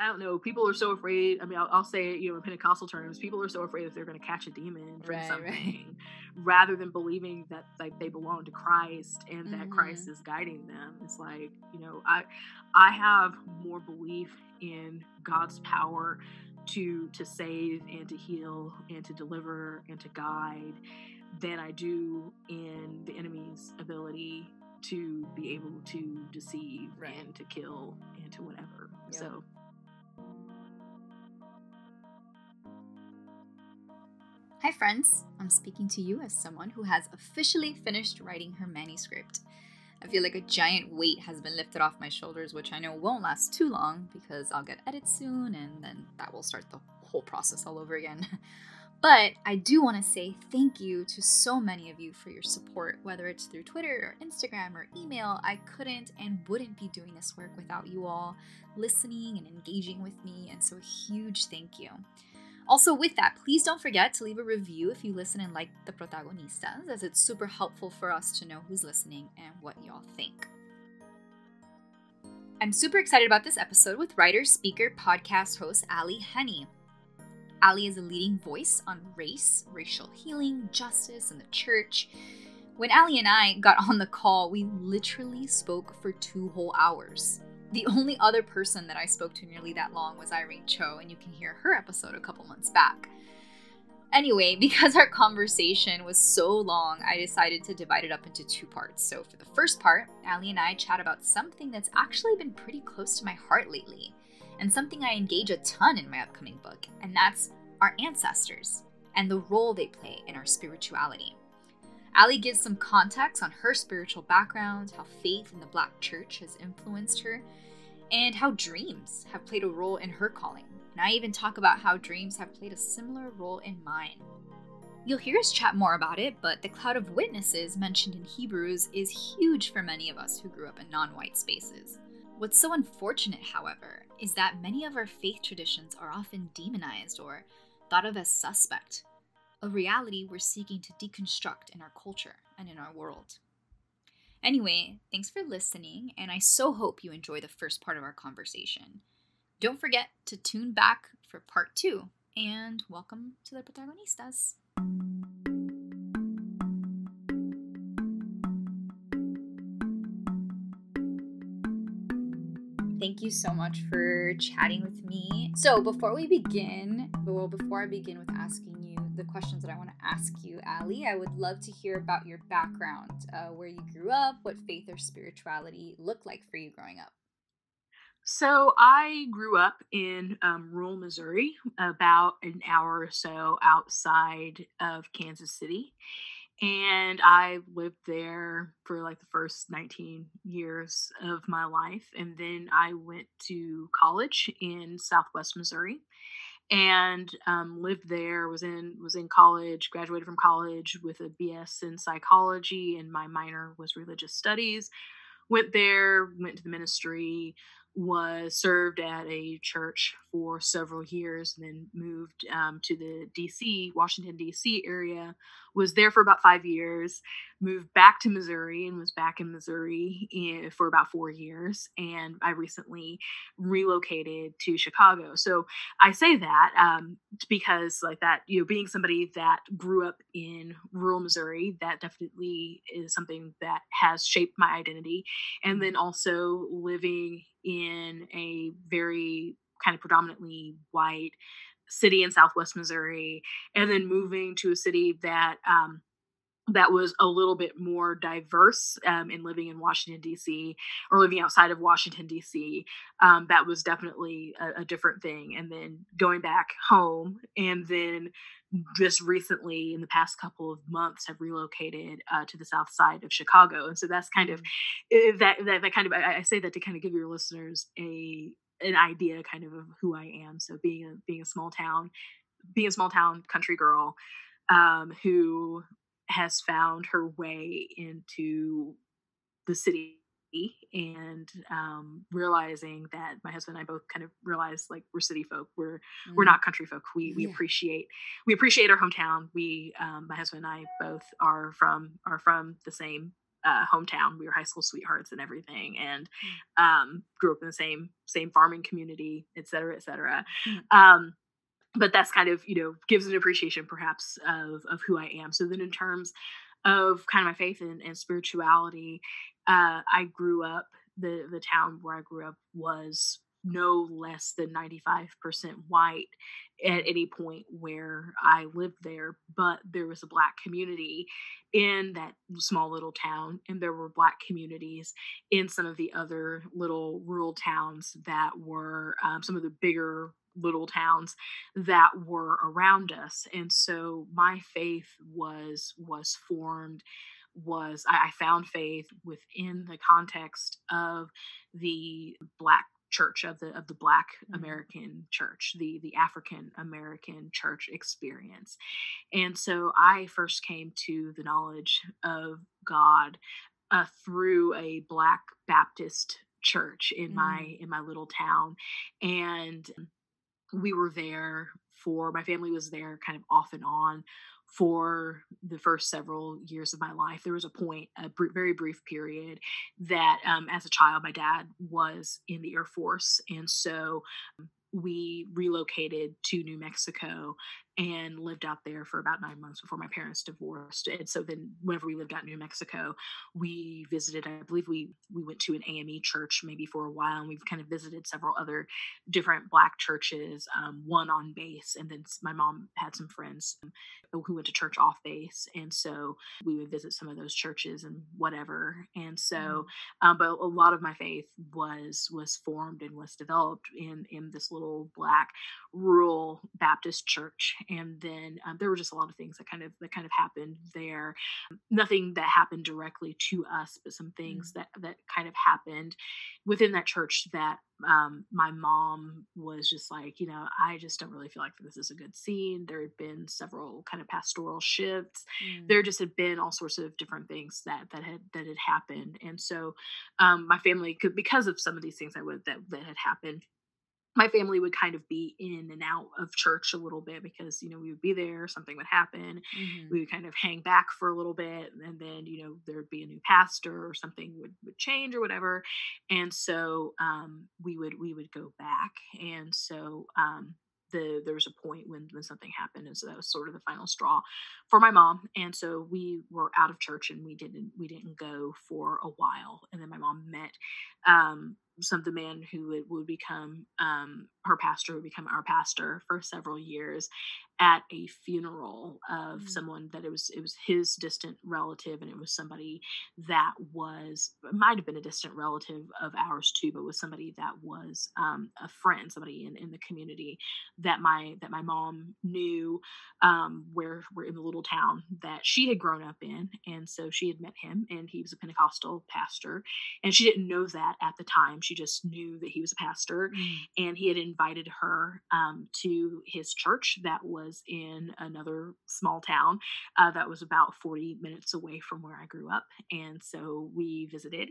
I don't know. People are so afraid. I mean, I'll, I'll say it, you know, in Pentecostal terms, people are so afraid that they're going to catch a demon from Right, something, right. rather than believing that like they belong to Christ and that Mhm. Christ is guiding them. It's like you know, I I have more belief in God's power to to save and to heal and to deliver and to guide than I do in the enemy's ability to be able to deceive Right. and to kill and to whatever. Yeah. So Hi, friends. I'm speaking to you as someone who has officially finished writing her manuscript. I feel like a giant weight has been lifted off my shoulders, which I know won't last too long because I'll get edits soon and then that will start the whole process all over again. But I do want to say thank you to so many of you for your support, whether it's through Twitter or Instagram or email. I couldn't and wouldn't be doing this work without you all listening and engaging with me, and so a huge thank you. Also, with that, please don't forget to leave a review if you listen and like the protagonistas, as it's super helpful for us to know who's listening and what y'all think. I'm super excited about this episode with writer, speaker, podcast host Ally Henny. Ally is a leading voice on race, racial healing, justice, and the church. When Ally and I got on the call, we literally spoke for two whole hours. The only other person that I spoke to nearly that long was Irene Cho, and you can hear her episode a couple months back. Anyway, because our conversation was so long, I decided to divide it up into two parts. So, for the first part, Ally and I chat about something that's actually been pretty close to my heart lately, and something I engage a ton in my upcoming book, and that's our ancestors and the role they play in our spirituality. Ally gives some context on her spiritual background, how faith in the Black church has influenced her, and how dreams have played a role in her calling. And I even talk about how dreams have played a similar role in mine. You'll hear us chat more about it, but the cloud of witnesses mentioned in Hebrews is huge for many of us who grew up in non white spaces. What's so unfortunate, however, is that many of our faith traditions are often demonized or thought of as suspect, a reality we're seeking to deconstruct in our culture and in our world. Anyway, thanks for listening, and I so hope you enjoy the first part of our conversation. Don't forget to tune back for part two, and welcome to the protagonistas. Thank you so much for chatting with me. So, before we begin, well, before I begin with asking the questions that I want to ask you, Ally, I would love to hear about your background, uh, where you grew up, what faith or spirituality looked like for you growing up. So I grew up in um, rural Missouri, about an hour or so outside of Kansas City. And I lived there for like the first 19 years of my life. And then I went to college in Southwest Missouri and um, lived there was in was in college graduated from college with a bs in psychology and my minor was religious studies. Went there went to the ministry was served at a church for several years and then moved um, to the dc washington dc area was there for about five years moved back to missouri and was back in missouri in, for about four years and i recently relocated to chicago. So i say that um, because like that you know being somebody that grew up in rural missouri that definitely is something that has shaped my identity and then also living in a very kind of predominantly white city in southwest missouri and then moving to a city that um, that was a little bit more diverse um, in living in washington d.c or living outside of washington d.c um, that was definitely a, a different thing. And then going back home and then just recently in the past couple of months have relocated uh, to the south side of chicago. And so that's kind of eh, that that, that kind of I, I say that to kind of give your listeners a an idea kind of of who i am. So being a being a small town being a small town country girl um, who has found her way into the city and um, realizing that my husband and I both kind of realized like we're city folk we're we're not country folk we we Mm. Yeah. appreciate we appreciate our hometown we um, my husband and I both are from are from the same uh, hometown. We were high school sweethearts and everything, and um, grew up in the same same farming community, et cetera, et cetera. Mm. But that's kind of you know gives an appreciation perhaps of of who I am. So then in terms of kind of my faith and, and spirituality, uh, I grew up the the town where I grew up was no less than 95% white at any point where I lived there, but there was a black community in that small little town, and there were black communities in some of the other little rural towns that were um, some of the bigger little towns that were around us and so my faith was was formed was I, I found faith within the context of the black church of the of the black mm-hmm. american church the the african american church experience and so i first came to the knowledge of god uh, through a black baptist church in mm. my in my little town and we were there for my family was there kind of off and on for the first several years of my life. There was a point, a br- very brief period, that um, as a child, my dad was in the Air Force. And so um, we relocated to New Mexico and lived out there for about nine months before my parents divorced. And so then, whenever we lived out in New Mexico, we visited. I believe we we went to an AME church maybe for a while, and we've kind of visited several other different Black churches. Um, one on base, and then my mom had some friends who went to church off base, and so we would visit some of those churches and whatever. And so, mm-hmm. um, but a lot of my faith was was formed and was developed in in this little Black rural Baptist church and then um, there were just a lot of things that kind of that kind of happened there nothing that happened directly to us but some things mm-hmm. that that kind of happened within that church that um, my mom was just like you know i just don't really feel like this is a good scene there had been several kind of pastoral shifts mm. there just had been all sorts of different things that that had that had happened and so um, my family could because of some of these things that would that, that had happened my family would kind of be in and out of church a little bit because you know we would be there something would happen mm-hmm. we would kind of hang back for a little bit and then you know there'd be a new pastor or something would, would change or whatever and so um, we would we would go back and so um, the there was a point when when something happened and so that was sort of the final straw for my mom and so we were out of church and we didn't we didn't go for a while and then my mom met um, some of the man who would, would become um, her pastor would become our pastor for several years at a funeral of mm-hmm. someone that it was it was his distant relative and it was somebody that was might have been a distant relative of ours too but was somebody that was um, a friend somebody in, in the community that my that my mom knew um, where we're in the little town that she had grown up in and so she had met him and he was a pentecostal pastor and she didn't know that at the time she just knew that he was a pastor mm-hmm. and he had invited her um, to his church that was in another small town uh, that was about 40 minutes away from where I grew up. And so we visited,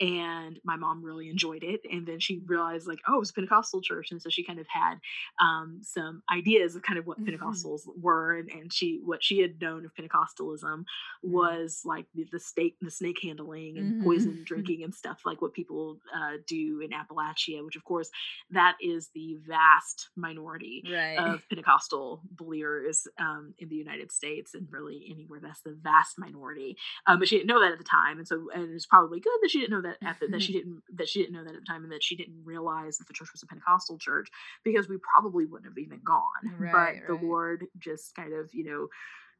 and my mom really enjoyed it. And then she realized, like, oh, it's a Pentecostal church. And so she kind of had um, some ideas of kind of what mm-hmm. Pentecostals were. And, and she, what she had known of Pentecostalism mm-hmm. was like the, the, snake, the snake handling and mm-hmm. poison drinking and stuff like what people uh, do in Appalachia, which, of course, that is the vast minority right. of Pentecostal believers um, in the United States and really anywhere. That's the vast minority. Um, but she didn't know that at the time, and so and it's probably good that she didn't know that at the, that she didn't that she didn't know that at the time, and that she didn't realize that the church was a Pentecostal church because we probably wouldn't have even gone. Right, but right. the Lord just kind of you know.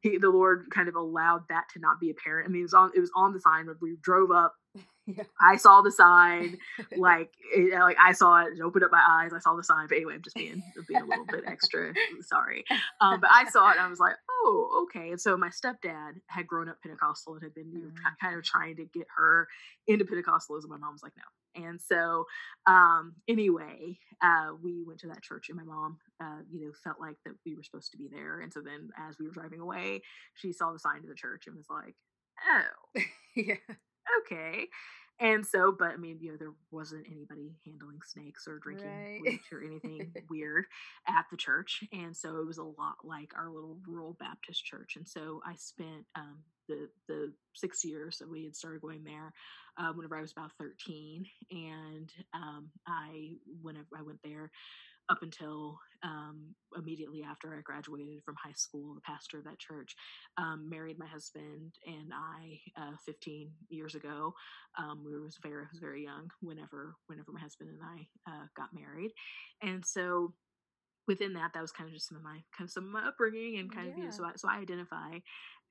He, the Lord kind of allowed that to not be apparent. I mean, it was on it was on the sign when we drove up yeah. I saw the sign, like it, like I saw it, it opened up my eyes. I saw the sign, but anyway, I'm just being being a little bit extra sorry. Um, but I saw it, and I was like, oh, okay. And so my stepdad had grown up Pentecostal and had been mm-hmm. kind of trying to get her into Pentecostalism. My mom was like, no. And so, um, anyway, uh, we went to that church, and my mom, uh, you know, felt like that we were supposed to be there. And so then, as we were driving away, she saw the sign to the church and was like, "Oh, yeah, okay." And so, but I mean, you know, there wasn't anybody handling snakes or drinking Right. bleach or anything weird at the church. And so it was a lot like our little rural Baptist church. And so I spent um, the the six years that we had started going there uh, whenever I was about 13. And um, I, whenever I went there, up until um, immediately after I graduated from high school, the pastor of that church um, married my husband and I uh, 15 years ago. Um, we was very was very young whenever whenever my husband and I uh, got married, and so within that, that was kind of just some of my kind of some of my upbringing and kind of you know, so I, so I identify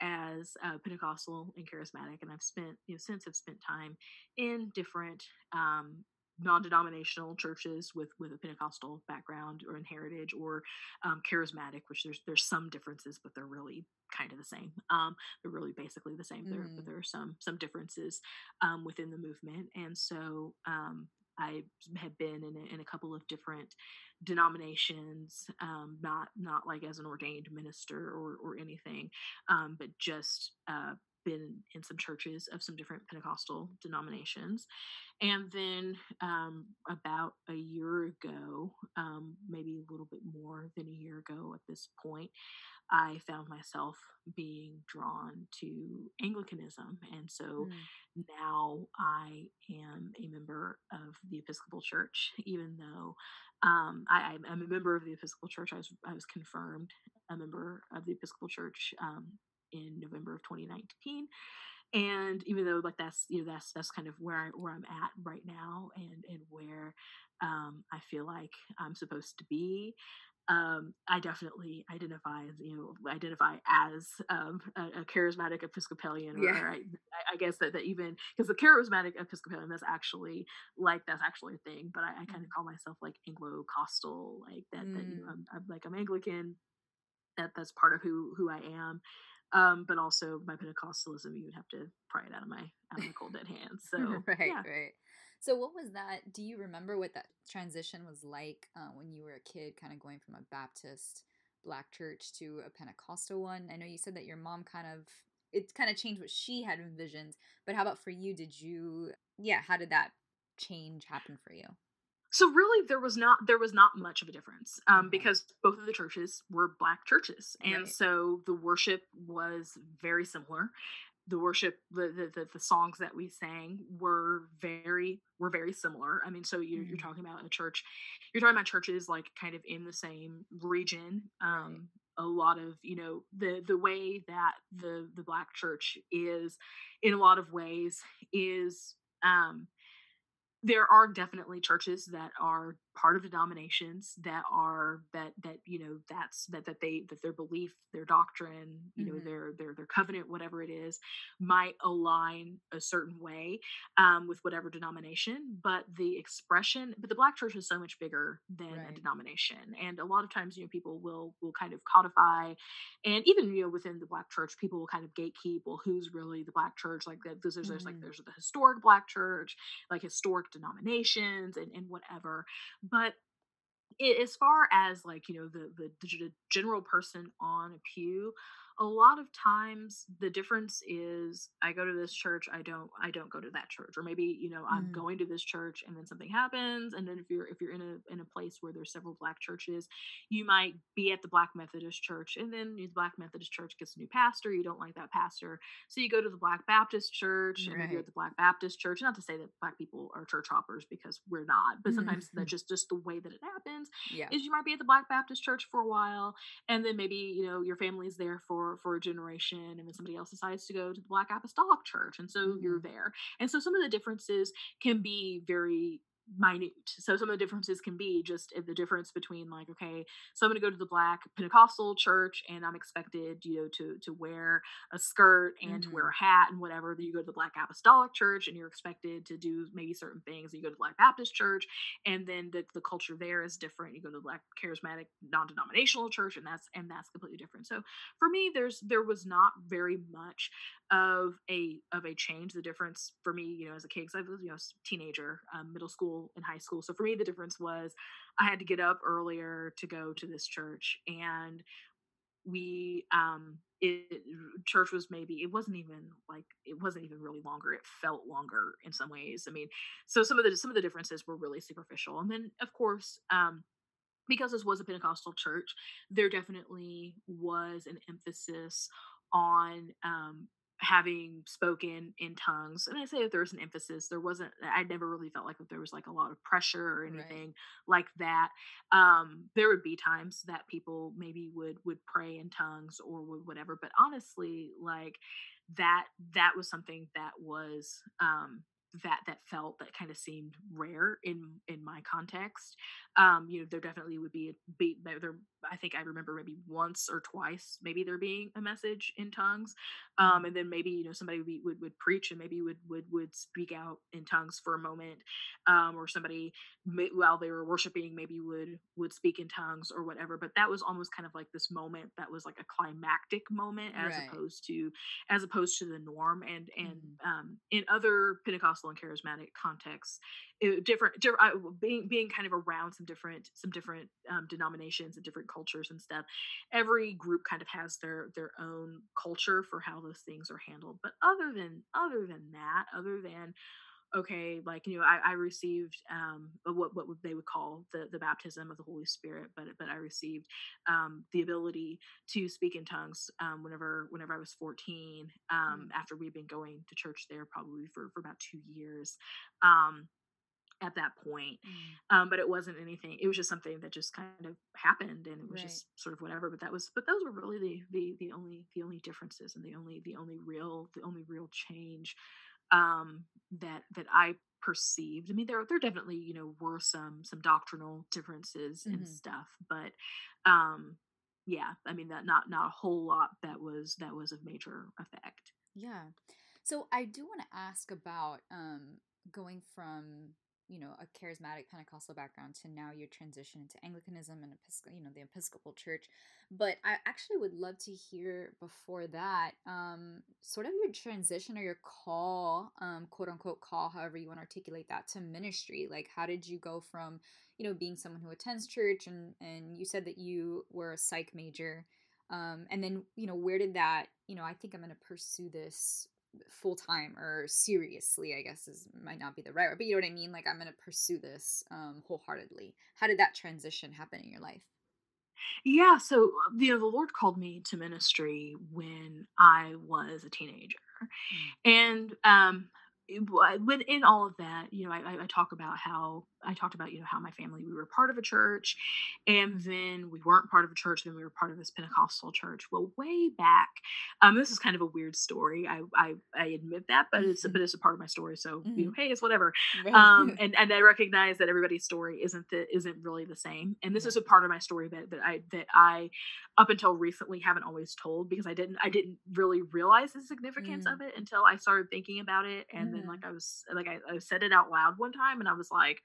as uh, Pentecostal and charismatic, and I've spent you know since I've spent time in different um, non-denominational churches with with a Pentecostal background or in heritage or um, charismatic, which there's there's some differences, but they're really kind of the same. Um, they're really basically the same. There, but there are some some differences um, within the movement, and so um, I have been in a, in a couple of different denominations, um, not not like as an ordained minister or or anything, um, but just uh, been in some churches of some different Pentecostal denominations. And then um, about a year ago, um, maybe a little bit more than a year ago at this point, I found myself being drawn to Anglicanism. And so Mm. now I am a member of the Episcopal Church, even though um, I, I'm I'm a member of the Episcopal Church. I was, I was confirmed a member of the Episcopal Church um, in November of 2019 and even though like that's you know that's that's kind of where I, where I'm at right now and and where um I feel like I'm supposed to be um I definitely identify as you know identify as um a, a charismatic Episcopalian or, Yeah. or I, I guess that, that even because the charismatic Episcopalian that's actually like that's actually a thing but I, I kind of Mhm. call myself like Anglo Costal like that that you know Mm. I'm, I'm like I'm Anglican that that's part of who who I am. Um, but also my Pentecostalism, you would have to pry it out of my out of my cold dead hands. So right, yeah. right. So, what was that? Do you remember what that transition was like uh, when you were a kid, kind of going from a Baptist black church to a Pentecostal one? I know you said that your mom kind of it kind of changed what she had envisioned, but how about for you? Did you, yeah, how did that change happen for you? So really, there was not there was not much of a difference um, Mhm. because both of the churches were black churches, and Right. so the worship was very similar. The worship, the, the the songs that we sang were very were very similar. I mean, so you, you're Mhm. talking about a church, you're talking about churches like kind of in the same region. Um, a lot of you know the the way that the the black church is in a lot of ways is um there are definitely churches that are part of the denominations that are that that you know that's that that they that their belief their doctrine you know Mhm. their their their covenant whatever it is might align a certain way um, with whatever denomination but the expression but the black church is so much bigger than a denomination and a lot of times you know people will will kind of codify and even you know within the black church people will kind of gatekeep well who's really the black church like that there's, there's like Mhm. there's the historic black church like historic denominations and, and whatever but i as far as like you know the, the the general person on a pew a lot of times the difference is i go to this church i don't i don't go to that church or maybe you know i'm Mm. going to this church and then something happens and then if you're if you're in a in a place where there's several black churches you might be at the black methodist church and then the black methodist church gets a new pastor you don't like that pastor so you go to the black baptist church and if you're at the black baptist church not to say that black people are church hoppers because we're not but Mhm. sometimes that's just just the way that it happens Yeah. is you might be at the black baptist church for a while and then maybe you know your family's there for for a generation and then somebody else decides to go to the black apostolic church and so you're mm-hmm. there. And so some of the differences can be very minute. So some of the differences can be just the difference between like okay so i'm going to go to the black pentecostal church and i'm expected you know to to wear a skirt and to wear a hat and whatever then you go to the black apostolic church and you're expected to do maybe certain things you go to the black baptist church and then the, the culture there is different. You go to the black charismatic non-denominational church and that's and that's completely different. So for me there's there was not very much of a of a change. The difference for me you know as a kid because i was you know teenager um, middle school and high school. So for me the difference was i had to get up earlier to go to this church and we um it church was maybe it wasn't even like it wasn't even really longer it felt longer in some ways. I mean so some of the some of the differences were really superficial. And then of course um because this was a pentecostal church there definitely was an emphasis on um having spoken in tongues and i say that there was an emphasis there wasn't i never really felt like that there was like a lot of pressure or anything right. like that um there would be times that people maybe would would pray in tongues or would whatever but honestly like that that was something that was um that that felt that kind of seemed rare in in my context um you know there definitely would be a be there i think i remember maybe once or twice maybe there being a message in tongues um and then maybe you know somebody would be, would, would preach and maybe would would would speak out in tongues for a moment um or somebody while they were worshiping maybe would would speak in tongues or whatever but that was almost kind of like this moment that was like a climactic moment as right. opposed to as opposed to the norm and and mm-hmm. um in other pentecostal and charismatic contexts it, different, different uh, being being kind of around some different some different um, denominations and different cultures and stuff every group kind of has their their own culture for how those things are handled but other than other than that other than okay like you know i, I received um what what they would call the the baptism of the holy spirit but but i received um the ability to speak in tongues um whenever whenever i was 14 um mm. after we'd been going to church there probably for for about two years um at that point. Mm. Um, but it wasn't anything. It was just something that just kind of happened, and it was right. just sort of whatever. But that was, but those were really the the the only the only differences and the only the only real the only real change um, that that I perceived. I mean, there there definitely you know were some some doctrinal differences mm-hmm. and stuff, but um, yeah, I mean that not not a whole lot that was that was of major effect. Yeah. So I do want to ask about um, going from you know a charismatic Pentecostal background to now your transition into Anglicanism and Episcopal, you know the Episcopal Church. But I actually would love to hear before that, um, sort of your transition or your call, um, quote unquote call, however you want to articulate that, to ministry. Like, how did you go from you know being someone who attends church and and you said that you were a psych major. Um, and then you know where did that you know i think i'm going to pursue this full time or seriously, I guess is might not be the right word, but you know what I mean? Like I'm gonna pursue this um wholeheartedly. How did that transition happen in your life? Yeah, so you know, the Lord called me to ministry when I was a teenager. Mm. And um when in all of that, you know, I, I, talk about how I talked about, you know, how my family we were part of a church, and then we weren't part of a church. Then we were part of this Pentecostal church. Well, way back, um, this is kind of a weird story. I I, I admit that, but it's a, but it's a part of my story. So mm-hmm. you know, mm-hmm. hey, it's whatever. Um, and and I recognize that everybody's story isn't the isn't really the same. And this is a part of my story that that I that I up until recently haven't always told because I didn't I didn't really realize the significance mm. of it until I started thinking about it and mm. then like I was like I, I said it out loud one time and I was like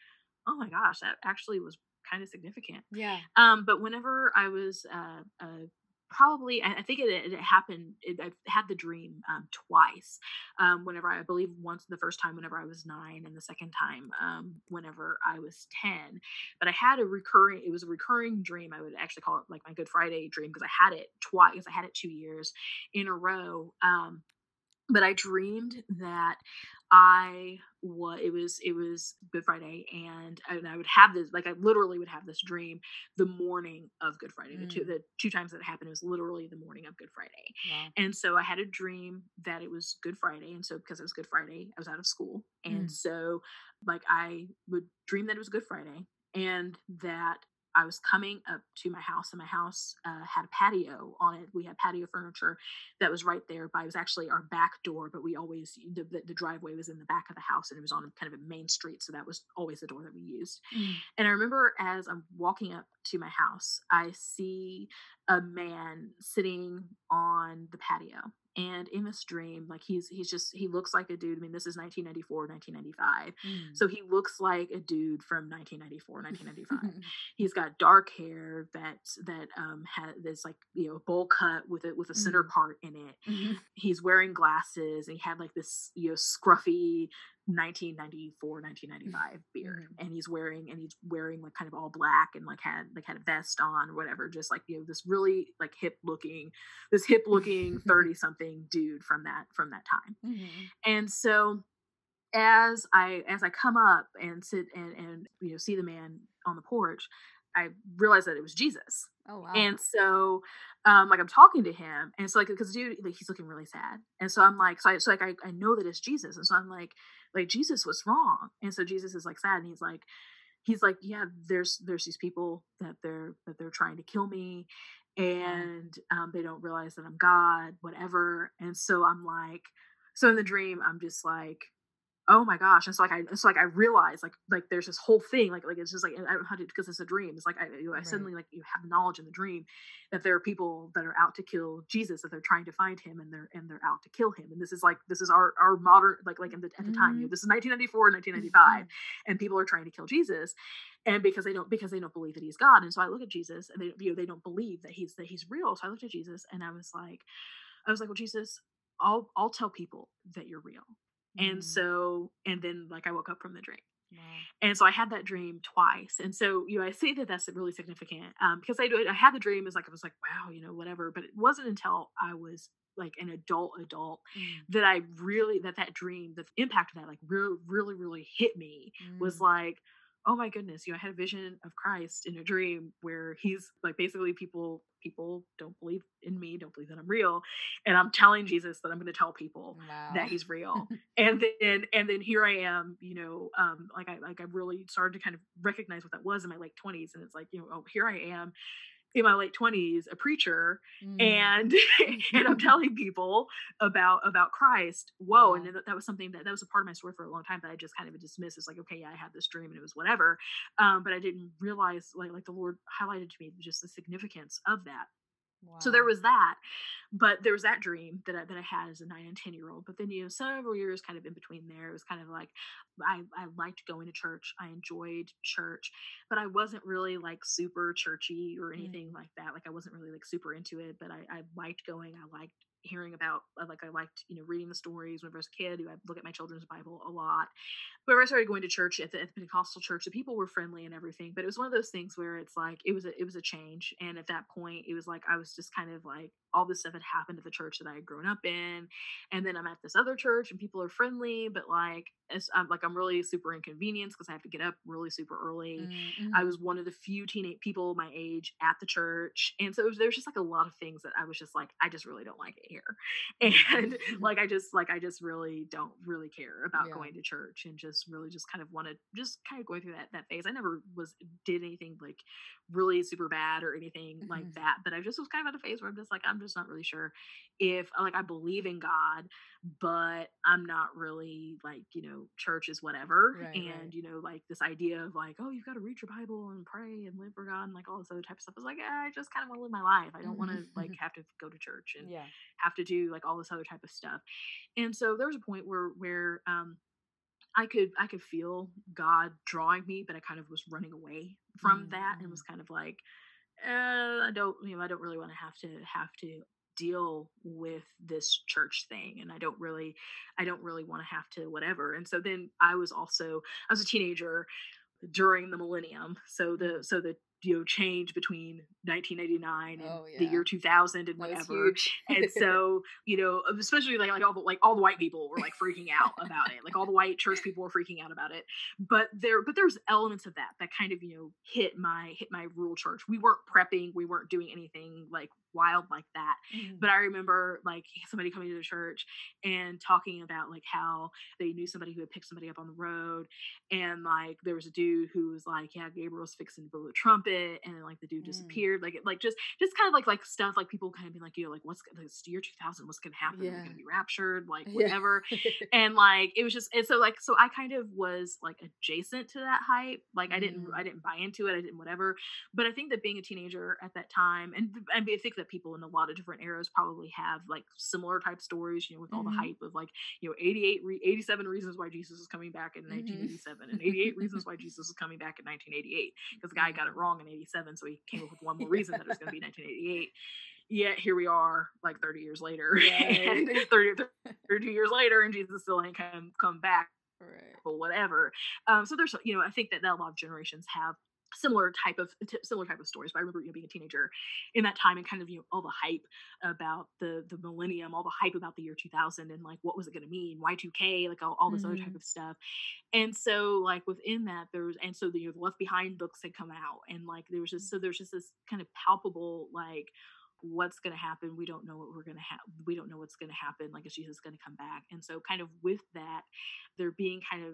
oh my gosh that actually was kind of significant yeah um but whenever I was uh, uh probably I, think it, it happened. It, I've had the dream um, twice. Um, whenever I, I, believe once the first time whenever I was nine, and the second time um, whenever I was ten. But I had a recurring. It was a recurring dream. I would actually call it like my Good Friday dream because I had it twice. I had it two years in a row. But I dreamed that I was it was it was Good Friday and, and I would have this like I literally would have this dream the morning of Good Friday. Mm. The two mm. the two times that it happened it was literally the morning of Good Friday. Yeah. And so I had a dream that it was Good Friday and so because it was Good Friday I was out of school and mm. so like I would dream that it was Good Friday and that I was coming up to my house, and my house uh, had a patio on it. We had patio furniture that was right there by. It was actually our back door, but we always the, the, driveway was in the back of the house, and it was on kind of a main street, so that was always the door that we used. Mm. And I remember as I'm walking up to my house, I see a man sitting on the patio and in this dream like he's he's just he looks like a dude i mean this is 1994 1995 mm. so he looks like a dude from 1994 1995 he's got dark hair that that um has this like you know bowl cut with it with a center mm. part in it mm-hmm. he's wearing glasses and he had like this you know scruffy 1994 1995 beard Mhm. and he's wearing and he's wearing like kind of all black and like had like had a vest on or whatever just like you know this really like hip looking this hip looking 30 something dude from that from that time Mhm. and so as i as i come up and sit and and you know see the man on the porch i realize that it was jesus Oh wow. and so, um, like I'm talking to him, and so like because dude, like he's looking really sad, and so I'm like, so I so like I, I know that it's Jesus, and so I'm like, like Jesus was wrong, and so Jesus is like sad, and he's like, he's like, yeah, there's there's these people that they're that they're trying to kill me, and um, they don't realize that I'm God, whatever, and so I'm like, so in the dream, I'm just like, oh my gosh. And so like i it's like i realize like like there's this whole thing like like it's just like i don't to because it's a dream. It's like i, I Right. suddenly like you have knowledge in the dream that there are people that are out to kill jesus that they're trying to find him and they're and they're out to kill him. And this is like this is our our modern like like in the, at the time you mm-hmm. know this is 1994 1995 mm-hmm. and people are trying to kill jesus and because they don't because they don't believe that he's god. And so i look at jesus and they you know they don't believe that he's that he's real. So i looked at jesus and i was like i was like well jesus i'll i'll tell people that you're real and Mm. so and then like i woke up from the dream Wow. and so i had that dream twice and so you know i say that that's really significant um because i do i had the dream as like i was like wow you know whatever but it wasn't until i was like an adult adult Mm. that i really that that dream the impact of that like really really really hit me was Mm. like oh my goodness you know i had a vision of christ in a dream where he's like basically people people don't believe in me don't believe that i'm real and i'm telling jesus that i'm going to tell people wow. that he's real and then and then here i am you know um like i like i really started to kind of recognize what that was in my late 20s and it's like you know oh here i am in my late 20s a preacher Mm. and and i'm telling people about about christ whoa Wow. and that, that was something that that was a part of my story for a long time that i just kind of dismissed it's like okay yeah i had this dream and it was whatever um but i didn't realize like like the lord highlighted to me just the significance of that so there was that but there was that dream that I, that I had as a nine and ten year old but then you know several years kind of in between there it was kind of like I, I liked going to church I enjoyed church but I wasn't really like super churchy or mm. anything like that like I wasn't really like super into it but I, I liked going I liked hearing about uh, like I liked you know reading the stories whenever I was a kid I look at my children's Bible a lot but when I started going to church at the, at the Pentecostal church, the people were friendly and everything. But it was one of those things where it's like it was a it was a change, and at that point, it was like I was just kind of like all this stuff had happened at the church that I had grown up in, and then I'm at this other church and people are friendly, but like I'm like I'm really super inconvenienced because I have to get up really super early. Mm, I mhm. was one of the few teenage people my age at the church, and so it was, there was just like a lot of things that I was just like, I just really don't like it here, and like I just like I just really don't really care about Yeah. going to church, and just really just kind of want to just kind of going through that that phase. I never was did anything like really super bad or anything like Mhm. that, but I just was kind of at a phase where I'm just like I'm just not really sure if like I believe in God, but I'm not really like you know church is whatever, Right, and right. you know like this idea of like oh you've got to read your Bible and pray and live for God and like all this other type of stuff. I was like "Ah, I just kind of want to live my life. I don't want to like have to go to church and yeah. have to do like all this other type of stuff. And so there was a point where where um I could I could feel God drawing me, but I kind of was running away from Mm, that and was kind of like, uh, I don't you know I don't really want to have to have to deal with this church thing and I don't really I don't really want to have to whatever. And so then I was also I was a teenager during the millennium. So the so the you know change between 1989 and Oh, the year 2000 and That whatever. and so you know especially like like all the like all the white people were like freaking out about it. Like all the white church people were freaking out about it. But there but there's elements of that that kind of you know hit my hit my rural church. We weren't prepping we weren't doing anything like wild like that Mhm. but i remember like somebody coming to the church and talking about like how they knew somebody who had picked somebody up on the road and like there was a dude who was like yeah gabriel's fixing to blow a trumpet and then like the dude Mm. disappeared like it like just just kind of like like stuff like people kind of being like you know like what's this year 2000 what's gonna happen are Yeah. gonna be raptured like Yeah. whatever and like it was just and so like so i kind of was like adjacent to that hype like i didn't Mm. i didn't buy into it i didn't whatever but i think that being a teenager at that time and and i think that people in a lot of different eras probably have like similar type stories you know with all Mhm. the hype of like you know 88 re- 87 reasons why jesus is coming back in Mhm. 1987 and 88 reasons why jesus is coming back in 1988 because the guy got it wrong in 87 so he came up with one more reason that it was going to be 1988 yet here we are like 30 years later Right. 30, 32 years later and jesus still ain't come come back right. but whatever. Um, so there's you know I think that, that a lot of generations have similar type of t- similar type of stories. But I remember you know, being a teenager in that time and kind of you know all the hype about the the millennium, all the hype about the year 2000 and like what was it going to mean, Y2K, like all, all this mm-hmm. other type mm-hmm. of stuff. And so like within that there was and so the, you know, the Left Behind books had come out and like there was just so there's just this kind of palpable like what's going to happen we don't know what we're going to have we don't know what's going to happen like is jesus going to come back and so kind of with that there being kind of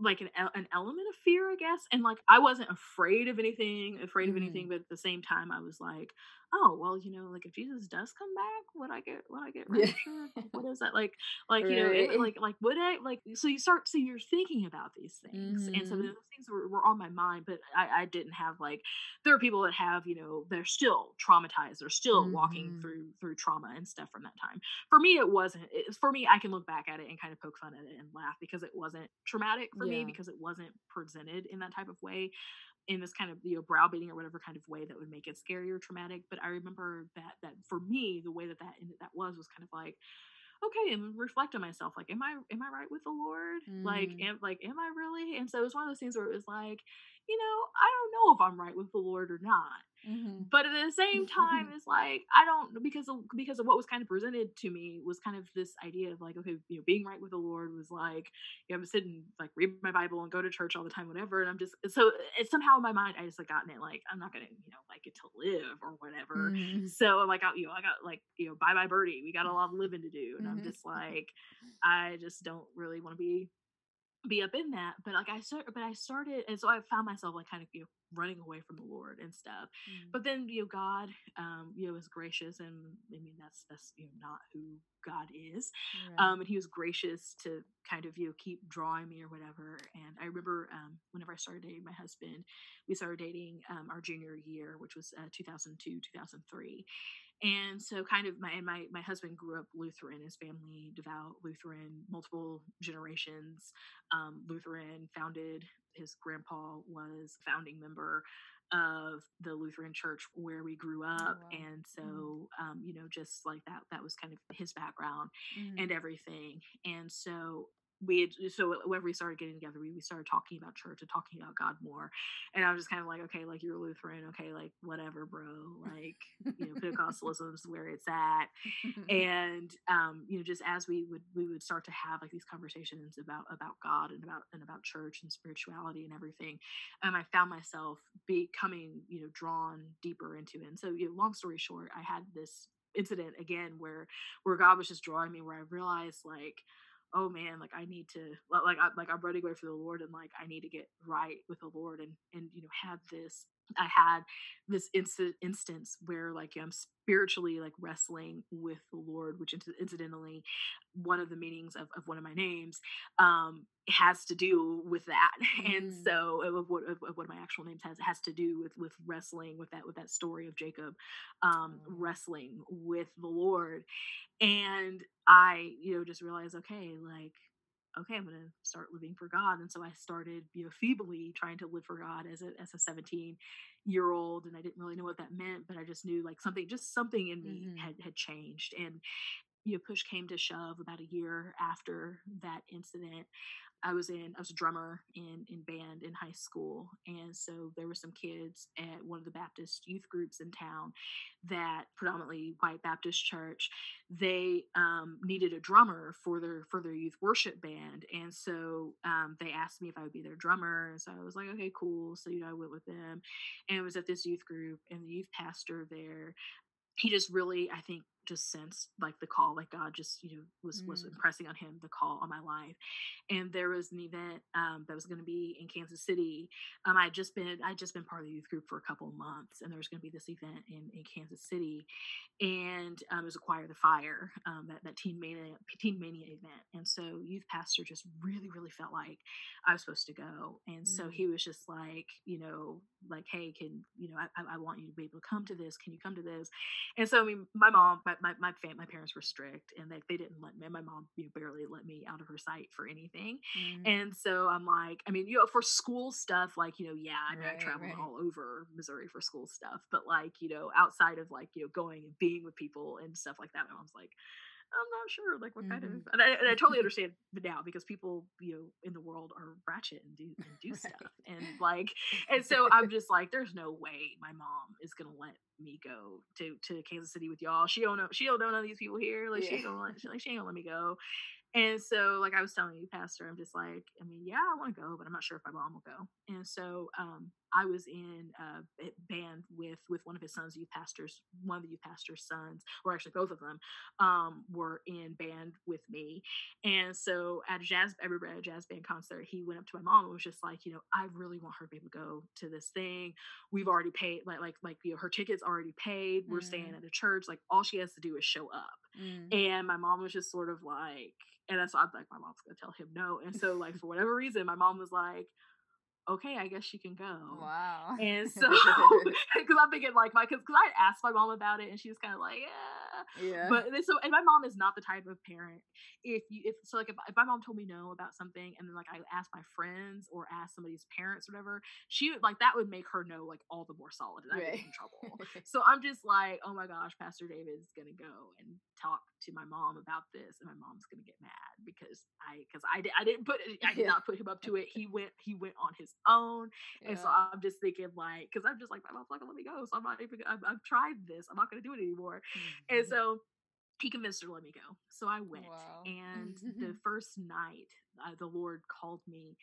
like an an element of fear, I guess. And like I wasn't afraid of anything, afraid mm-hmm. of anything, mm. but at the same time I was like, oh well you know like if jesus does come back would i get would i get raptured yeah. what is that like like right. you know it, like like would i like so you start so you're thinking about these things mm-hmm. and so mm-hmm. those things were, were on my mind but I, I didn't have like there are people that have you know they're still traumatized they're still mm-hmm. walking through through trauma and stuff from that time for me it wasn't it, for me i can look back at it and kind of poke fun at it and laugh because it wasn't traumatic for yeah. me because it wasn't presented in that type of way in this kind of you know browbeating or whatever kind of way that would make it scary or traumatic. But I remember that that for me the way that that that was was kind of like okay and reflect on myself like am i am i right with the lord mm. like am like am i really and so it was one of those things where it was like you know i don't know if i'm right with the lord or not Mm-hmm. But at the same time, it's like I don't because of because of what was kind of presented to me was kind of this idea of like okay, you know, being right with the Lord was like you know, I'm sitting like read my Bible and go to church all the time, whatever. And I'm just so it's somehow in my mind I just like gotten it like I'm not gonna you know like it to live or whatever. Mm-hmm. So I'm like you know I got like you know bye bye birdie, we got a lot of living to do, and mm-hmm. I'm just like I just don't really want to be be up in that but like i started but i started and so i found myself like kind of you know running away from the lord and stuff mm. but then you know god um you know was gracious and i mean that's that's you know not who god is right. um and he was gracious to kind of you know keep drawing me or whatever and i remember um whenever i started dating my husband we started dating um our junior year which was uh, 2002 2003 and so kind of my and my my husband grew up lutheran his family devout lutheran multiple generations um, lutheran founded his grandpa was founding member of the lutheran church where we grew oh, up oh, wow. and mm-hmm. so um, you know just like that that was kind of his background mm. and everything and so we had, so whenever we started getting together, we, we started talking about church and talking about God more. And I was just kind of like, okay, like you're Lutheran, okay, like whatever, bro. Like, you know, Pentecostalism is where it's at. and um, you know, just as we would we would start to have like these conversations about about God and about and about church and spirituality and everything. Um, I found myself becoming, you know, drawn deeper into it. And so, you know, long story short, I had this incident again where where God was just drawing me where I realized like oh man, like I need to like I like I'm running away for the Lord and like I need to get right with the Lord and and you know have this I had this inst- instance where like I'm spiritually like wrestling with the Lord, which incidentally, one of the meanings of, of one of my names um, has to do with that. Mm. And so of what, of, of, of my actual names has has to do with with wrestling with that with that story of Jacob um, mm. wrestling with the Lord. And I, you know, just realized, okay, like okay, I'm to start living for God. And so I started, you know, feebly trying to live for God as a, as a 17 year old. And I didn't really know what that meant, but I just knew like something, just something in me mm-hmm. had, had changed. And, you know, push came to shove about a year after that incident. I was in I was a drummer in in band in high school and so there were some kids at one of the Baptist youth groups in town that predominantly white Baptist church they um, needed a drummer for their for their youth worship band and so um, they asked me if I would be their drummer and so I was like okay cool so you know I went with them and it was at this youth group and the youth pastor there he just really I think just sensed like the call like god just you know was mm. was impressing on him the call on my life. And there was an event um, that was going to be in kansas city. Um, i had just been i just been part of the youth group for a couple of months and there was going to be this event in, in kansas city. And um, it was acquire the fire um, that, that teen mania teen mania event. And so youth pastor just really really felt like i was supposed to go. And mm. so he was just like you know like hey can you know I, I want you to be able to come to this. Can you come to this? And so i mean my mom my my my, fam- my parents were strict and they, they didn't let me my mom you know, barely let me out of her sight for anything mm-hmm. and so i'm like i mean you know for school stuff like you know yeah i mean right, i traveled right. all over missouri for school stuff but like you know outside of like you know going and being with people and stuff like that i was like I'm not sure, like what kind of, mm-hmm. and I, and I totally understand now because people, you know, in the world are ratchet and do and do right. stuff, and like, and so I'm just like, there's no way my mom is gonna let me go to to Kansas City with y'all. She don't know, she don't know none of these people here. Like yeah. she don't let, she, like she ain't gonna let me go. And so, like I was telling you, Pastor, I'm just like, I mean, yeah, I want to go, but I'm not sure if my mom will go. And so, um, I was in a band with with one of his sons, youth pastors. One of the youth pastor's sons, or actually both of them, um, were in band with me. And so, at a jazz, everybody at a jazz band concert, he went up to my mom and was just like, you know, I really want her to be able to go to this thing. We've already paid, like, like, like, you know, her tickets already paid. We're mm. staying at a church. Like, all she has to do is show up. Mm. And my mom was just sort of like, and that's why I'm like, my mom's gonna tell him no. And so, like, for whatever reason, my mom was like, okay, I guess she can go. Wow. And so, because I'm thinking like my, because I asked my mom about it, and she was kind of like, yeah, yeah. But so, and my mom is not the type of parent. If you, if so, like if, if my mom told me no about something, and then like I asked my friends or asked somebody's parents or whatever, she would like that would make her know like all the more solid, and I'd get in trouble. so I'm just like, oh my gosh, Pastor David's gonna go and talk to my mom about this, and my mom's gonna get mad because I, because I did, I didn't put, I did yeah. not put him up to it. He went, he went on his own. Yeah. And so I'm just thinking like, because I'm just like, my mom's not gonna let me go. So I'm not even, I've, I've tried this. I'm not gonna do it anymore. Mm-hmm. And so he convinced her to let me go. So I went. Wow. And the first night, uh, the Lord called me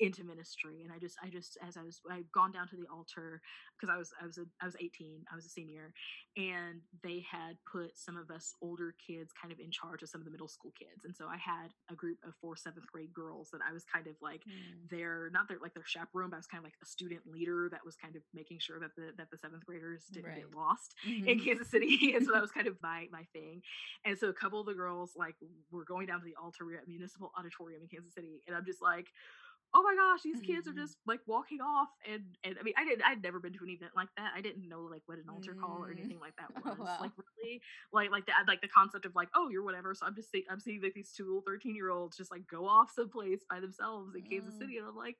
into ministry and i just i just as i was i've gone down to the altar because i was i was a, i was 18 i was a senior and they had put some of us older kids kind of in charge of some of the middle school kids and so i had a group of four seventh grade girls that i was kind of like mm. their not their like their chaperone but i was kind of like a student leader that was kind of making sure that the that the seventh graders didn't right. get lost mm-hmm. in kansas city and so that was kind of my my thing and so a couple of the girls like were going down to the altar we at municipal auditorium in kansas city and i'm just like oh my gosh, these kids are mm-hmm. just like walking off. And and I mean, I didn't, I'd never been to an event like that. I didn't know like what an altar mm. call or mm. anything like that was. Oh, wow. Like really, like like the like the concept of like, oh, you're whatever. So I'm just seeing, I'm seeing like these two little 13 year olds just like go off someplace by themselves in mm. Kansas City, and I'm like,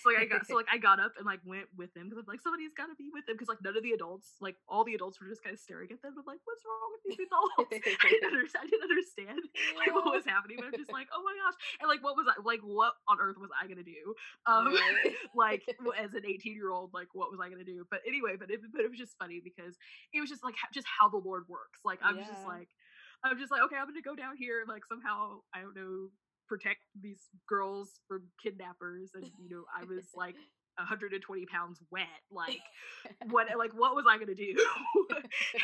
so like I got so like I got up and like went with them because I'm like somebody's got to be with them because like none of the adults like all the adults were just kind of staring at them. I'm like, what's wrong with these adults? I didn't understand. I didn't understand like what was happening, but I'm just like, oh my gosh, and like what was I like? What on earth was I gonna do? Um, right. like as an 18 year old, like what was I gonna do? But anyway, but it, but it was just funny because it was just like just how the Lord works. Like I'm yeah. just like. I'm just like, okay, I'm gonna go down here like somehow, I don't know, protect these girls from kidnappers and you know i was like 120 pounds wet like what like what was i gonna do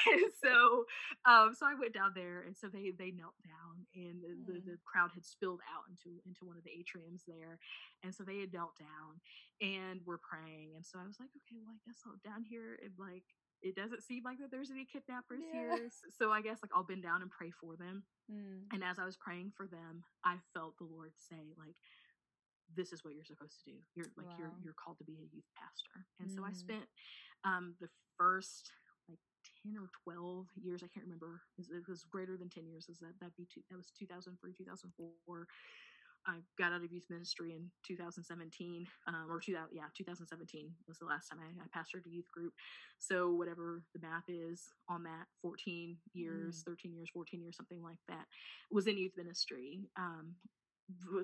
and so um so i went down there and so they they knelt down and the, the, mm. the, crowd had spilled out into into one of the atriums there and so they had knelt down and were praying and so i was like okay well i guess i'll down here and like it doesn't seem like that there's any kidnappers yeah. here. So I guess like I'll bend down and pray for them. Mm. And as I was praying for them, I felt the Lord say, like, this is what you're supposed to do. You're like wow. you're you're called to be a youth pastor. And mm. so I mm. spent um the first like 10 or 12 years, I can't remember. It was greater than 10 years. Is that that'd be two, that was 2003, 2004 I got out of youth ministry in 2017, um, or 2000, yeah, 2017 was the last time I, I pastored a youth group. So whatever the math is on that, 14 years, mm. 13 years, 14 years, something like that, was in youth ministry. Um,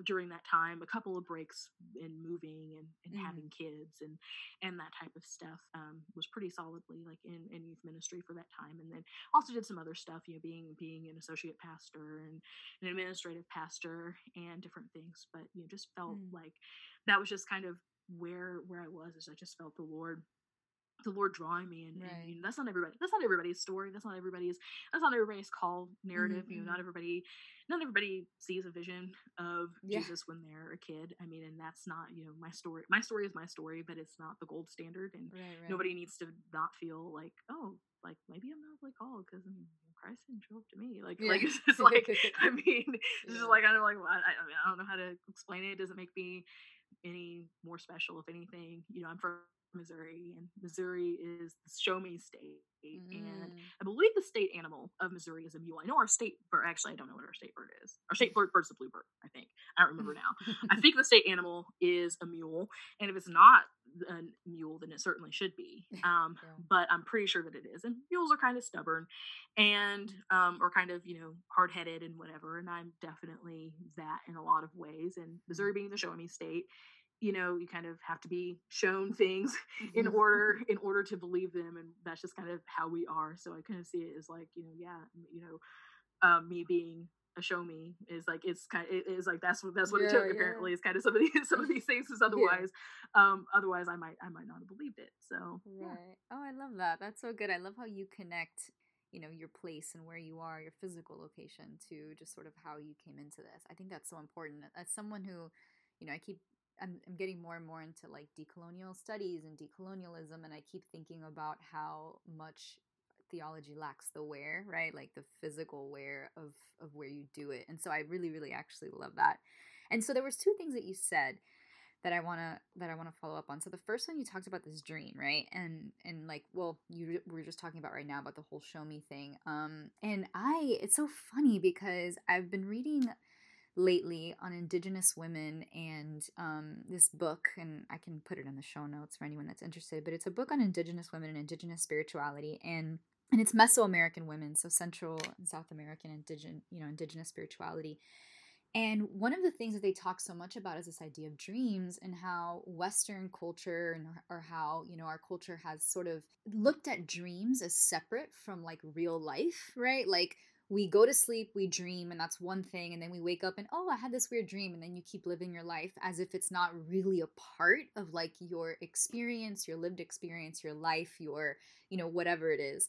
during that time a couple of breaks in moving and, and mm. having kids and and that type of stuff um, was pretty solidly like in, in youth ministry for that time and then also did some other stuff you know being being an associate pastor and an administrative pastor and different things but you know just felt mm. like that was just kind of where where i was is i just felt the lord the Lord drawing me, and, right. and you know, that's not everybody. That's not everybody's story. That's not everybody's. That's not everybody's call narrative. Mm-hmm. You know, not everybody, not everybody sees a vision of yeah. Jesus when they're a kid. I mean, and that's not you know my story. My story is my story, but it's not the gold standard, and right, right. nobody needs to not feel like oh, like maybe I'm not like called because Christ didn't show up to me. Like, yeah. like it's just like I mean, it's yeah. just like I don't like I, I mean I don't know how to explain it. It doesn't make me any more special, if anything. You know, I'm from Missouri, and Missouri is the show me state. Mm. And I believe the state animal of Missouri is a mule. I know our state bird, actually, I don't know what our state bird is. Our state bird, bird's a bluebird, I think. I don't remember now. I think the state animal is a mule. And if it's not a mule then it certainly should be. Um, yeah. But I'm pretty sure that it is. And mules are kind of stubborn and um, or kind of you know hard headed and whatever. And I'm definitely that in a lot of ways. And Missouri mm-hmm. being the show me state, you know you kind of have to be shown things in mm-hmm. order in order to believe them and that's just kind of how we are so i kind of see it as like you know yeah you know um, me being a show me is like it's kind of, it is like that's what that's what yeah, it took yeah. apparently is kind of some of these some of these things because otherwise yeah. um otherwise i might i might not have believed it so right oh i love that that's so good i love how you connect you know your place and where you are your physical location to just sort of how you came into this i think that's so important as someone who you know i keep I'm, I'm getting more and more into like decolonial studies and decolonialism and i keep thinking about how much theology lacks the where right? Like the physical where of of where you do it. And so i really really actually love that. And so there was two things that you said that i want to that i want to follow up on. So the first one you talked about this dream right? And and like well you were just talking about right now about the whole show me thing. Um and i it's so funny because i've been reading lately on Indigenous women and um, this book, and I can put it in the show notes for anyone that's interested. But it's a book on Indigenous women and Indigenous spirituality, and and it's Mesoamerican women, so Central and South American indigenous, you know, Indigenous spirituality. And one of the things that they talk so much about is this idea of dreams and how Western culture and or how you know our culture has sort of looked at dreams as separate from like real life, right? Like we go to sleep, we dream, and that's one thing. And then we wake up and, oh, I had this weird dream. And then you keep living your life as if it's not really a part of like your experience, your lived experience, your life, your, you know, whatever it is.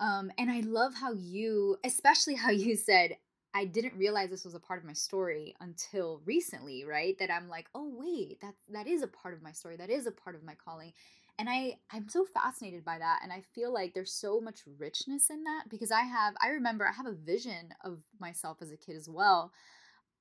Um, and I love how you, especially how you said, I didn't realize this was a part of my story until recently, right? That I'm like, oh wait, that that is a part of my story. That is a part of my calling and i i'm so fascinated by that and i feel like there's so much richness in that because i have i remember i have a vision of myself as a kid as well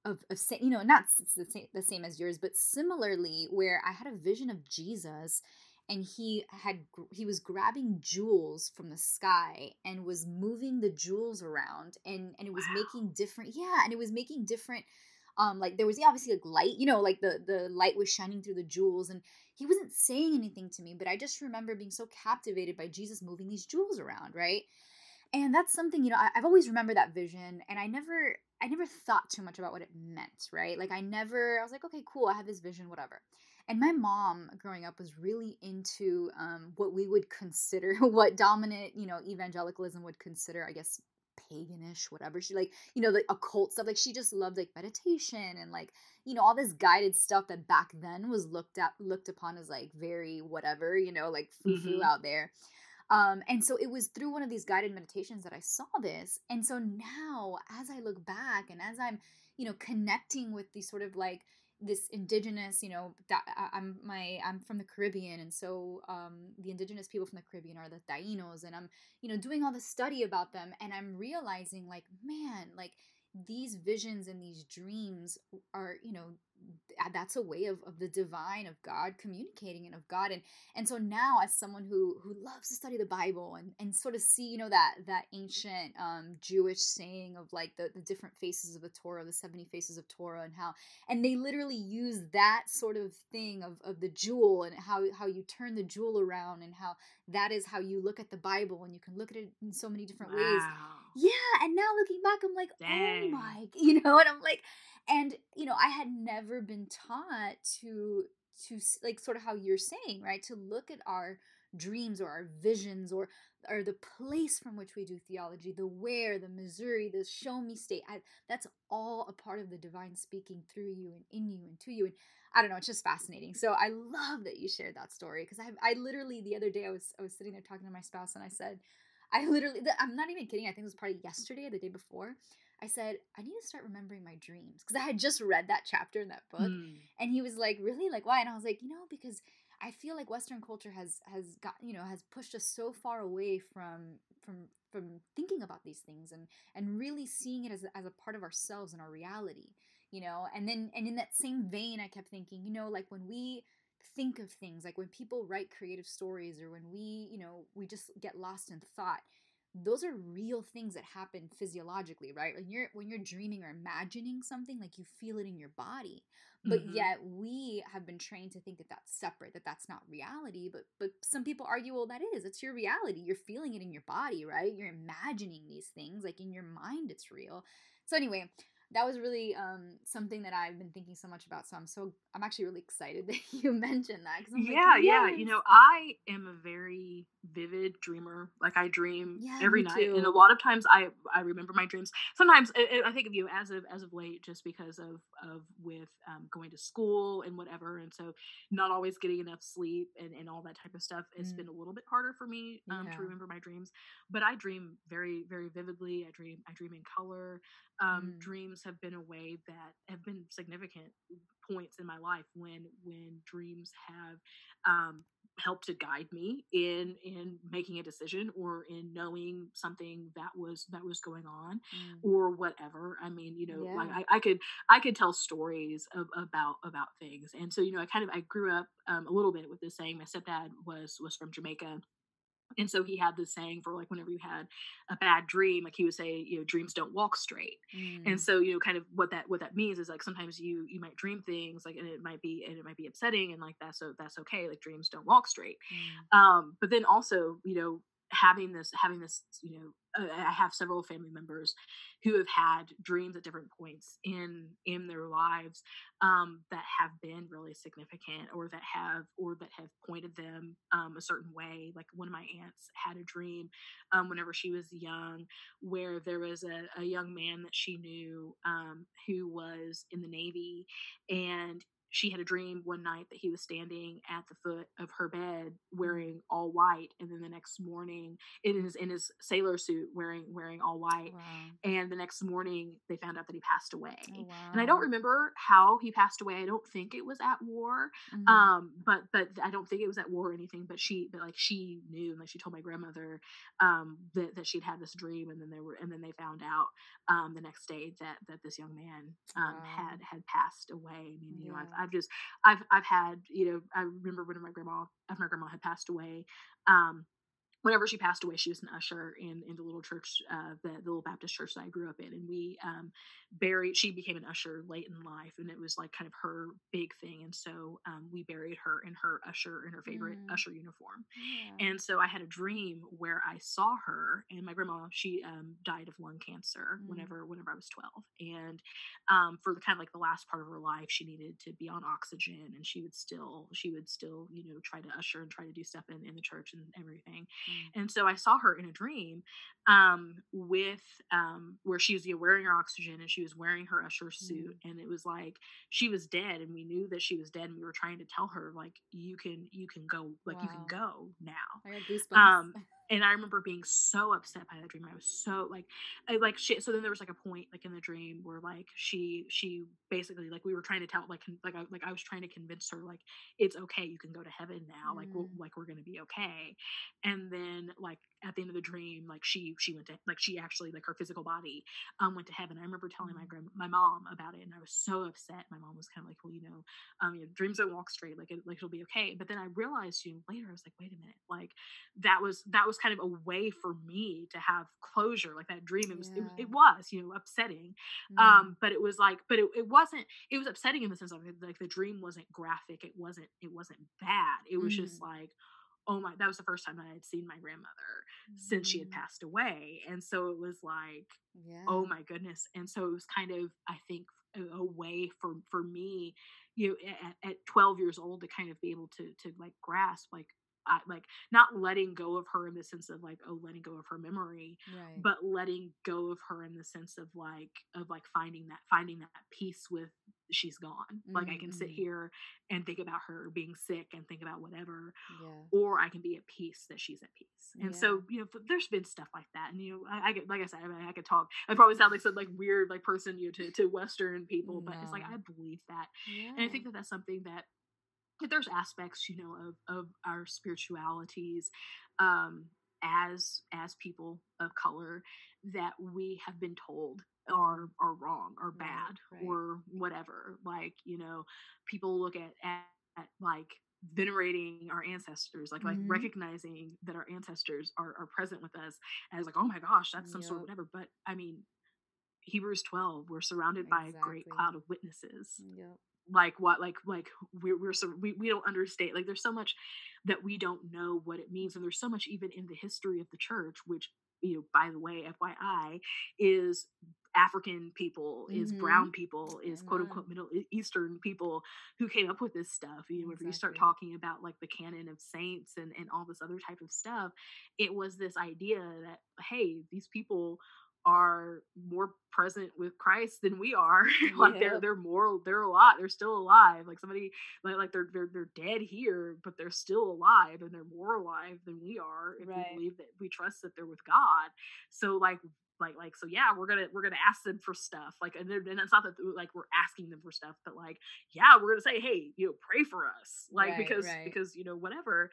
of, of you know not the same, the same as yours but similarly where i had a vision of jesus and he had he was grabbing jewels from the sky and was moving the jewels around and and it was wow. making different yeah and it was making different um like there was obviously like light you know like the the light was shining through the jewels and he wasn't saying anything to me but i just remember being so captivated by jesus moving these jewels around right? And that's something you know I, i've always remembered that vision and i never i never thought too much about what it meant right? Like i never i was like okay cool i have this vision whatever. And my mom growing up was really into um, what we would consider what dominant you know evangelicalism would consider i guess paganish, whatever. She like, you know, like occult stuff. Like she just loved like meditation and like, you know, all this guided stuff that back then was looked at looked upon as like very whatever, you know, like foo foo mm-hmm. out there. Um, and so it was through one of these guided meditations that I saw this. And so now, as I look back and as I'm, you know, connecting with these sort of like this indigenous you know that i'm my i'm from the caribbean and so um, the indigenous people from the caribbean are the tainos and i'm you know doing all this study about them and i'm realizing like man like these visions and these dreams are you know that's a way of, of the divine of god communicating and of god and and so now as someone who who loves to study the bible and and sort of see you know that that ancient um jewish saying of like the the different faces of the torah the 70 faces of torah and how and they literally use that sort of thing of of the jewel and how how you turn the jewel around and how that is how you look at the bible and you can look at it in so many different wow. ways yeah and now looking back i'm like oh Dang. oh my you know and i'm like and you know i had never been taught to to like sort of how you're saying right to look at our dreams or our visions or or the place from which we do theology the where the missouri the show me state I, that's all a part of the divine speaking through you and in you and to you and i don't know it's just fascinating. So i love that you shared that story because i i literally the other day i was i was sitting there talking to my spouse and i said i literally i'm not even kidding i think it was probably yesterday or the day before I said, I need to start remembering my dreams because I had just read that chapter in that book. Mm. And he was like, Really? Like, why? And I was like, You know, because I feel like Western culture has has got you know has pushed us so far away from from from thinking about these things and and really seeing it as as a part of ourselves and our reality you know and then and in that same vein i kept thinking you know like when we think of things like when people write creative stories or when we you know we just get lost in thought those are real things that happen physiologically right? When you're when you're dreaming or imagining something like you feel it in your body. But Mhm. yet we have been trained to think that that's separate that that's not reality but but some people argue well that is it's your reality. You're feeling it in your body right? You're imagining these things like in your mind it's real. So anyway that was really um something that i've been thinking so much about so i'm so i'm actually really excited that you mentioned that because yeah yeah you know i am a very vivid dreamer like i dream Yeah, every night and a lot of times i i remember my dreams sometimes i, I think of you as of as of late just because of of with um, going to school and whatever and so not always getting enough sleep and and all that type of stuff it's Mm. been a little bit harder for me um, Yeah. to remember my dreams but i dream very very vividly i dream i dream in color um, Mm. dreams have been a way that have been significant points in my life when when dreams have um, helped to guide me in in making a decision or in knowing something that was that was going on Mm. or whatever i mean you know like I, I could i could tell stories of, about about things and so you know i kind of i grew up um, a little bit with this saying my stepdad was was from jamaica and so he had this saying for like whenever you had a bad dream like he would say you know dreams don't walk straight Mm. and so you know kind of what that what that means is like sometimes you you might dream things like and it might be and it might be upsetting and like that's so that's okay like dreams don't walk straight Mm. um but then also you know having this having this you know uh, i have several family members who have had dreams at different points in in their lives um that have been really significant or that have or that have pointed them um a certain way. Like one of my aunts had a dream um whenever she was young where there was a, a young man that she knew um who was in the navy and she had a dream one night that he was standing at the foot of her bed wearing all white and then the next morning in his in his sailor suit wearing wearing all white Wow. and the next morning they found out that he passed away Oh, wow. and i don't remember how he passed away i don't think it was at war Mhm. um but but i don't think it was at war or anything but she but like she knew like she told my grandmother um that, that she'd had this dream and then they were and then they found out um the next day that that this young man um Wow. had had passed away i mean you know I've, Yeah. I've just i've i've had you know i remember when my grandma my grandma had passed away um whenever she passed away, she was an usher in in the little church, uh, the, the little Baptist church that I grew up in, and we um, buried. She became an usher late in life, and it was like kind of her big thing. And so um, we buried her in her usher in her favorite Mm. usher uniform. Yeah. And so I had a dream where I saw her, and my grandma she um, died of lung cancer Mm. whenever whenever I was twelve, and um, for the kind of like the last part of her life, she needed to be on oxygen, and she would still she would still you know try to usher and try to do stuff in, in the church and everything. Mm. And so I saw her in a dream um, with um, where she was you know, wearing her oxygen and she was wearing her usher suit, and it was like she was dead, and we knew that she was dead, and we were trying to tell her like you can you can go like you can go now I got goosebumps. um and I remember being so upset by that dream. I was so like, I, like she. So then there was like a point like in the dream where like she she basically like we were trying to tell like like I like I was trying to convince her like it's okay you can go to heaven now like we'll, Mm. like we're gonna be okay. And then like at the end of the dream like she she went to like she actually like her physical body um went to heaven. I remember telling my Mm. grand my mom about it and I was so upset. My mom was kind of like well you know um you know, dreams don't walk straight like it, like it'll be okay. But then I realized you know later I was like wait a minute like that was that was kind of a way for me to have closure like that dream it was it, was- Yeah. it was you know upsetting Mm. um but it was like but it, it wasn't it was upsetting in the sense of like the dream wasn't graphic it wasn't it wasn't bad it was just Mm. like oh my that was the first time that i had seen my grandmother since she had Mm. passed away and so it was like Yeah. oh my goodness and so it was kind of i think a, a way for for me you know at, at 12 years old to kind of be able to to like grasp like I, like not letting go of her in the sense of like oh letting go of her memory Right. but letting go of her in the sense of like of like finding that finding that peace with she's gone like i can sit Mhm. here and think about her being sick and think about whatever yeah. or I can be at peace that she's at peace. And Yeah. so, you know, there's been stuff like that. And, you know, I, I get, like I said, I mean, I could talk, I probably sound like some like weird, like person, you know, to, to Western people, but it's like, I believe that. Yeah. And I think that that's something that, that there's aspects, you know, of, of our spiritualities, um, as, as people of color that we have been told are, are wrong or bad right. or whatever. Like, you know, people look at, at, at like, venerating our ancestors like like Mhm. recognizing that our ancestors are, are present with us as like oh my gosh that's some sort of whatever but i mean hebrews 12 we're surrounded by a great cloud of witnesses Yep. like what like like we're, we're so we, we don't understand like there's so much that we don't know what it means and there's so much even in the history of the church which you know by the way fyi is african people is Mhm. brown people is quote unquote middle eastern people who came up with this stuff you know if you start talking about like the canon of saints and and all this other type of stuff it was this idea that hey these people are more present with Christ than we are. like they're Yep. they're more they're alive. They're still alive. Like somebody like like they're they're they're dead here, but they're still alive and they're more alive than we are if Right. we believe that we trust that they're with God. So like like like so yeah we're gonna we're gonna ask them for stuff like and, and it's not that like we're asking them for stuff but like yeah we're gonna say hey you know pray for us like Right, because right. because you know whatever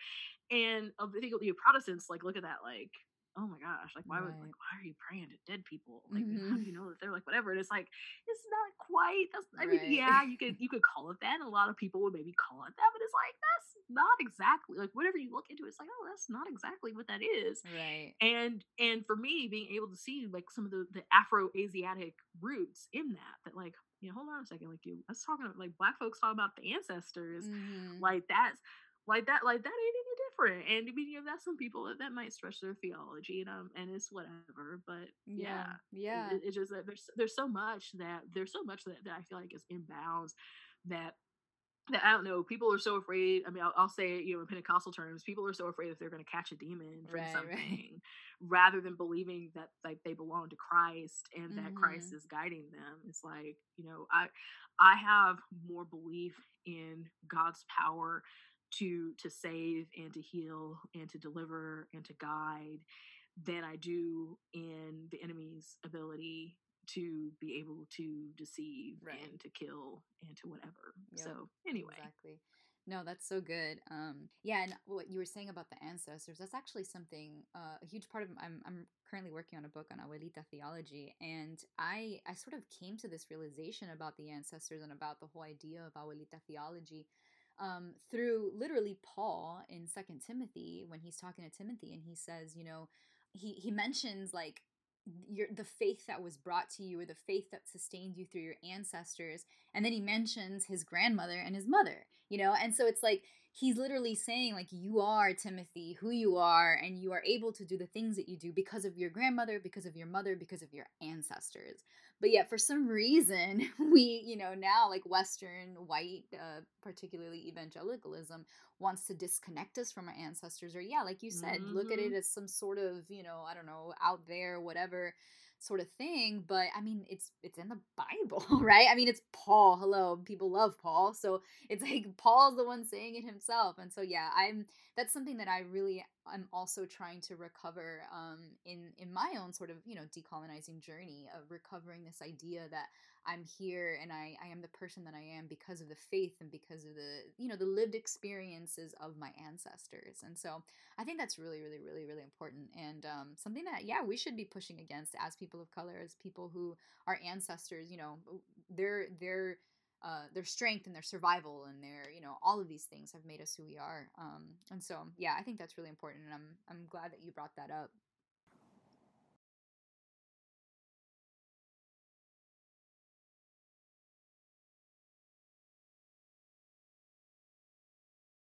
and I think you know, Protestants like look at that like oh my gosh like why would like why are you praying to dead people like how Mhm. do you know that they're like whatever and it's like it's not quite that's I mean yeah you could you could call it that and a lot of people would maybe call it that but it's like that's not exactly like whatever you look into it's like oh that's not exactly what that is Right. and and for me being able to see like some of the the afro asiatic roots in that that like you know hold on a second like you let's talk about like black folks talk about the ancestors Mhm. like that's like that like that ain't different and I mean, you know that's some people that, that might stretch their theology and um and it's whatever but yeah, Yeah. it- it's just that there's there's so much that there's so much that, that I feel like is inbounds that that I don't know. People are so afraid. I mean, I'll, I'll say it, you know, in Pentecostal terms, people are so afraid that they're going to catch a demon from Right, right. something, rather than believing that like they belong to Christ and that Christ Mhm. is guiding them. It's like you know, I I have more belief in God's power to to save and to heal and to deliver and to guide than I do in the enemy's ability to be able to deceive Right. and to kill and to whatever. Yep, So anyway, Exactly. No, that's so good. Um, yeah, and what you were saying about the ancestors, that's actually something, uh, a huge part of, I'm, I'm currently working on a book on Abuelita theology, and I, I sort of came to this realization about the ancestors and about the whole idea of Abuelita theology um, through literally Paul in Second Timothy when he's talking to Timothy and he says, you know, he, he mentions like your the faith that was brought to you or the faith that sustained you through your ancestors. And then he mentions his grandmother and his mother you know? And so it's like he's literally saying like you are timothy who you are and you are able to do the things that you do because of your grandmother because of your mother because of your ancestors. But yet for some reason we you know now like western white uh, particularly evangelicalism wants to disconnect us from our ancestors or yeah like you said look at it as some sort of you know i don't know out there whatever sort of thing but i mean it's it's in the bible right? I mean it's paul hello people love paul so it's like paul's the one saying it himself and so yeah i'm that's something that i really i'm also trying to recover um in in my own sort of you know decolonizing journey of recovering this idea that i'm here and i i am the person that i am because of the faith and because of the you know the lived experiences of my ancestors. And so i think that's really really really really important and um something that yeah we should be pushing against as people of color as people who our ancestors you know their their uh, their strength and their survival and their you know all of these things have made us who we are um, and so yeah i think that's really important and i'm i'm glad that you brought that up